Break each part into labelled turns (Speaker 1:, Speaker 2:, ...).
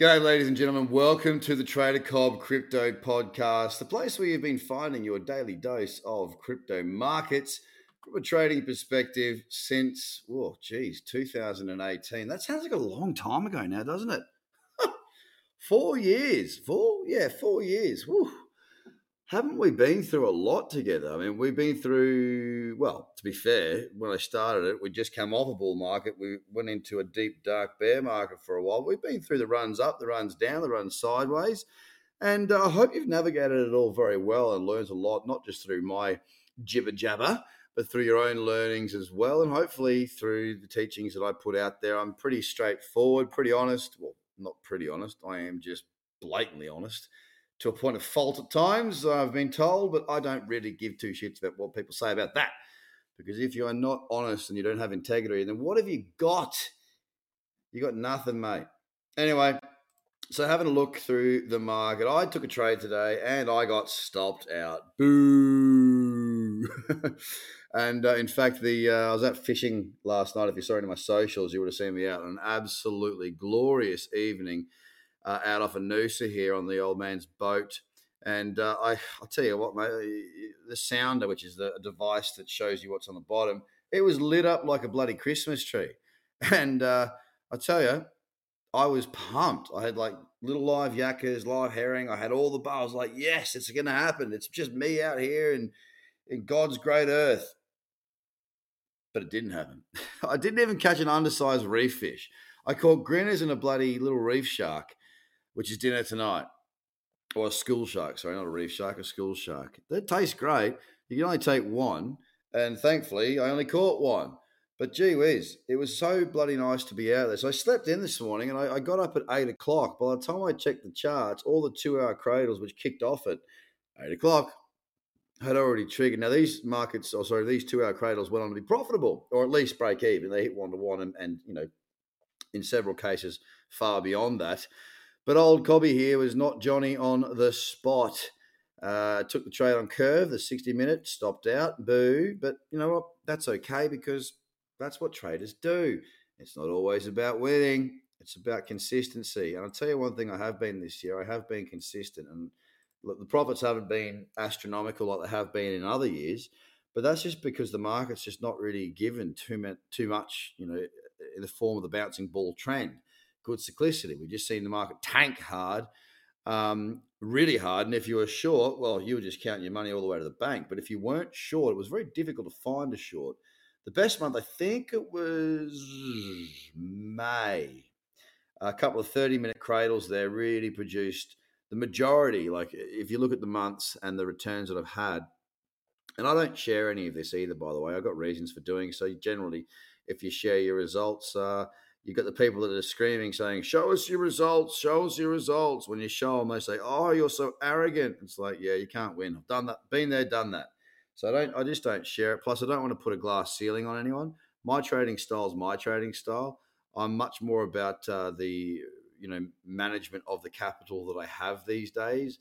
Speaker 1: G'day, ladies and gentlemen. Welcome to the Trader Cobb Crypto Podcast, the place where you've been finding your daily dose of crypto markets from a trading perspective since, oh, geez, 2018. That sounds like a long time ago now, doesn't it? four years. Four? Yeah, four years. Woo haven't we been through a lot together? I mean, we've been through, well, to be fair, when I started it, we just come off a bull market. We went into a deep, dark bear market for a while. We've been through the runs up, the runs down, the runs sideways. And uh, I hope you've navigated it all very well and learned a lot, not just through my jibber jabber, but through your own learnings as well. And hopefully through the teachings that I put out there. I'm pretty straightforward, pretty honest. Well, not pretty honest, I am just blatantly honest to a point of fault at times, I've been told, but I don't really give two shits about what people say about that. Because if you are not honest and you don't have integrity, then what have you got? You got nothing, mate. Anyway, so having a look through the market, I took a trade today and I got stopped out. Boo! and uh, in fact, the uh, I was out fishing last night. If you saw any of my socials, you would have seen me out on an absolutely glorious evening uh, out off a Noosa here on the old man's boat. And uh, I, I'll tell you what, mate, the sounder, which is the device that shows you what's on the bottom, it was lit up like a bloody Christmas tree. And uh, I tell you, I was pumped. I had like little live yakkers, live herring. I had all the bar. I was like, yes, it's going to happen. It's just me out here in, in God's great earth. But it didn't happen. I didn't even catch an undersized reef fish. I caught grinners and a bloody little reef shark which is dinner tonight. Or a school shark, sorry, not a reef shark, a school shark. That tastes great. You can only take one, and thankfully, I only caught one. But gee whiz, it was so bloody nice to be out there. So I slept in this morning and I, I got up at eight o'clock. By the time I checked the charts, all the two hour cradles, which kicked off at eight o'clock, had already triggered. Now, these markets, or sorry, these two hour cradles went on to be profitable or at least break even. They hit one to one and, you know, in several cases, far beyond that. But old Cobby here was not Johnny on the spot. Uh, took the trade on curve, the 60 minute, stopped out, boo. But you know what? That's okay because that's what traders do. It's not always about winning, it's about consistency. And I'll tell you one thing I have been this year I have been consistent. And look, the profits haven't been astronomical like they have been in other years. But that's just because the market's just not really given too much, too much, you know, in the form of the bouncing ball trend good cyclicity. We've just seen the market tank hard, um, really hard. And if you were short, well, you were just counting your money all the way to the bank. But if you weren't short, it was very difficult to find a short. The best month, I think it was May. A couple of 30 minute cradles there really produced the majority. Like if you look at the months and the returns that I've had, and I don't share any of this either, by the way. I've got reasons for doing so. Generally, if you share your results, uh, you got the people that are screaming, saying, "Show us your results! Show us your results!" When you show them, they say, "Oh, you're so arrogant." It's like, yeah, you can't win. I've done that, been there, done that. So I don't, I just don't share it. Plus, I don't want to put a glass ceiling on anyone. My trading style is my trading style. I'm much more about uh, the, you know, management of the capital that I have these days.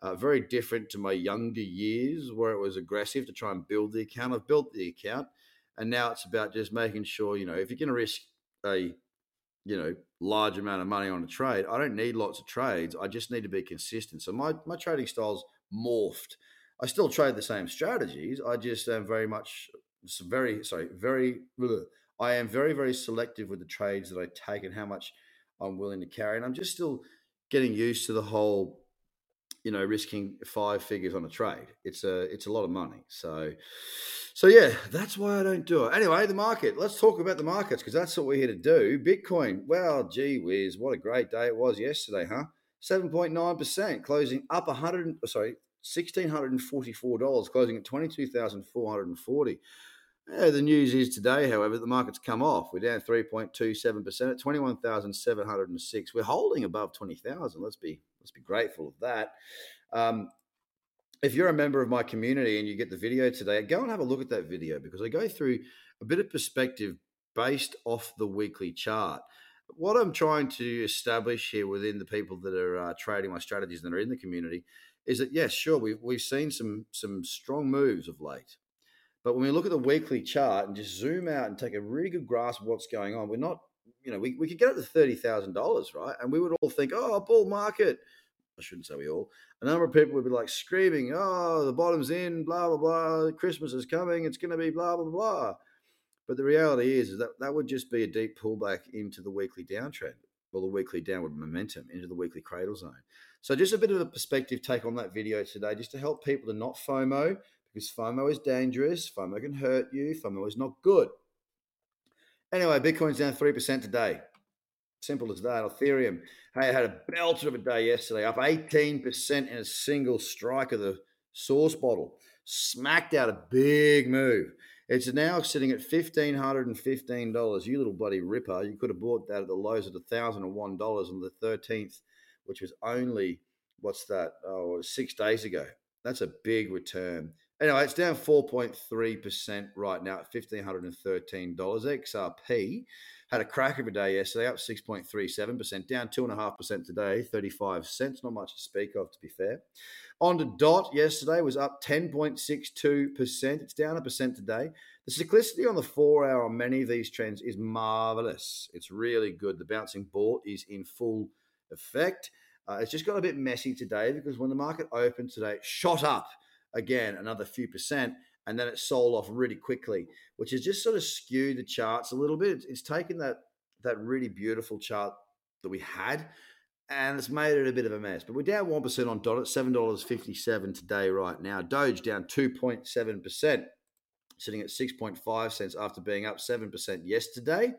Speaker 1: Uh, very different to my younger years where it was aggressive to try and build the account. I've built the account, and now it's about just making sure, you know, if you're going to risk a you know large amount of money on a trade. I don't need lots of trades. I just need to be consistent. So my my trading style's morphed. I still trade the same strategies. I just am very much very sorry very. I am very very selective with the trades that I take and how much I'm willing to carry. And I'm just still getting used to the whole you know risking five figures on a trade it's a it's a lot of money so so yeah that's why i don't do it anyway the market let's talk about the markets because that's what we're here to do bitcoin well gee whiz what a great day it was yesterday huh 7.9% closing up 100 sorry $1644 closing at 22440 yeah, the news is today, however, the market's come off. We're down 3.27% at 21,706. We're holding above 20,000. Let's be let's be grateful of that. Um, if you're a member of my community and you get the video today, go and have a look at that video because I go through a bit of perspective based off the weekly chart. What I'm trying to establish here within the people that are uh, trading my strategies that are in the community is that yes, sure, we've we've seen some some strong moves of late, but when we look at the weekly chart and just zoom out and take a really good grasp of what's going on, we're not you know, we, we could get up to thirty thousand dollars, right? And we would all think, oh, bull market. I shouldn't say we all. A number of people would be like screaming, "Oh, the bottom's in, blah blah blah. Christmas is coming. It's going to be blah blah blah." But the reality is, is that that would just be a deep pullback into the weekly downtrend or the weekly downward momentum into the weekly cradle zone. So just a bit of a perspective take on that video today, just to help people to not FOMO because FOMO is dangerous. FOMO can hurt you. FOMO is not good. Anyway, Bitcoin's down 3% today. Simple as that. Ethereum, hey, I had a belter of a day yesterday, up 18% in a single strike of the source bottle. Smacked out a big move. It's now sitting at $1,515. You little bloody ripper. You could have bought that at the lows of $1,001 on the 13th, which was only, what's that? Oh, six days ago. That's a big return. Anyway, it's down 4.3% right now at $1,513. XRP had a crack of a day yesterday, up 6.37%, down 2.5% today, 35 cents. Not much to speak of, to be fair. On to DOT yesterday was up 10.62%. It's down a percent today. The cyclicity on the four hour on many of these trends is marvelous. It's really good. The bouncing ball is in full effect. Uh, it's just got a bit messy today because when the market opened today, it shot up again another few percent and then it sold off really quickly, which has just sort of skewed the charts a little bit. It's, it's taken that that really beautiful chart that we had and it's made it a bit of a mess. But we're down 1% on DOT at $7.57 today, right now. Doge down 2.7%, sitting at 6.5 cents after being up 7% yesterday.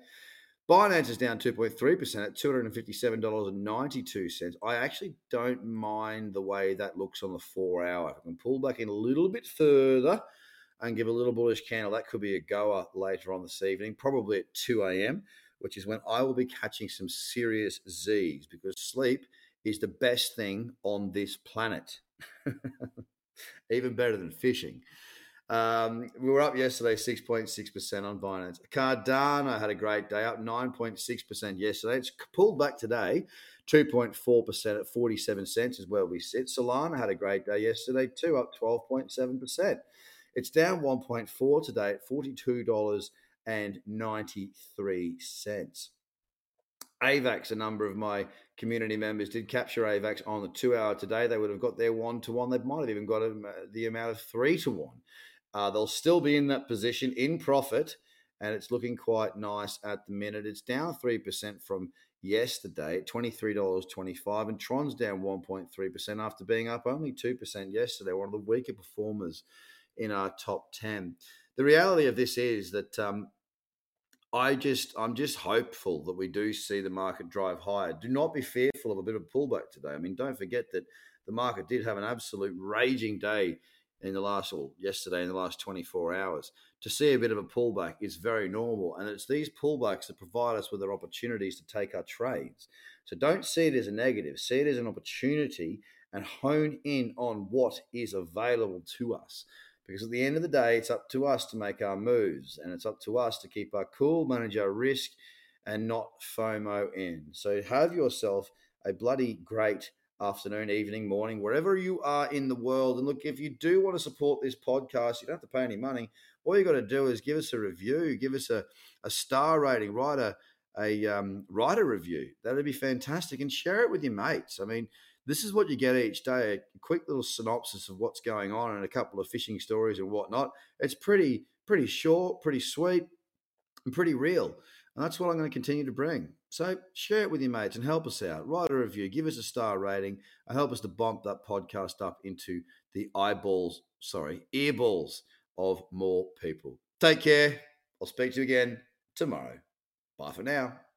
Speaker 1: Binance is down 2.3% at $257.92. I actually don't mind the way that looks on the four hour. I can pull back in a little bit further and give a little bullish candle, that could be a goer later on this evening, probably at 2 a.m., which is when I will be catching some serious Z's because sleep is the best thing on this planet. Even better than fishing. Um, we were up yesterday, 6.6% on Binance. Cardano had a great day, up 9.6% yesterday. It's pulled back today, 2.4% at 47 cents is where we sit. Solana had a great day yesterday, too, up 12.7%. It's down 1.4 today at $42.93. AVAX, a number of my community members did capture AVAX on the two hour today. They would have got their one to one. They might have even got the amount of three to one. Uh, they'll still be in that position in profit, and it's looking quite nice at the minute. It's down 3% from yesterday, $23.25, and Tron's down 1.3% after being up only 2% yesterday, one of the weaker performers in our top 10. The reality of this is that um, I just I'm just hopeful that we do see the market drive higher. Do not be fearful of a bit of a pullback today. I mean, don't forget that the market did have an absolute raging day in the last or yesterday in the last 24 hours to see a bit of a pullback is very normal and it's these pullbacks that provide us with our opportunities to take our trades so don't see it as a negative see it as an opportunity and hone in on what is available to us because at the end of the day it's up to us to make our moves and it's up to us to keep our cool manage our risk and not fomo in so have yourself a bloody great afternoon, evening, morning, wherever you are in the world. And look, if you do want to support this podcast, you don't have to pay any money. All you got to do is give us a review, give us a, a star rating, write a a um, write a review. That'd be fantastic, and share it with your mates. I mean, this is what you get each day: a quick little synopsis of what's going on and a couple of fishing stories and whatnot. It's pretty pretty short, pretty sweet, and pretty real. And that's what I'm going to continue to bring. So share it with your mates and help us out. Write a review, give us a star rating, and help us to bump that podcast up into the eyeballs, sorry, earballs of more people. Take care. I'll speak to you again tomorrow. Bye for now.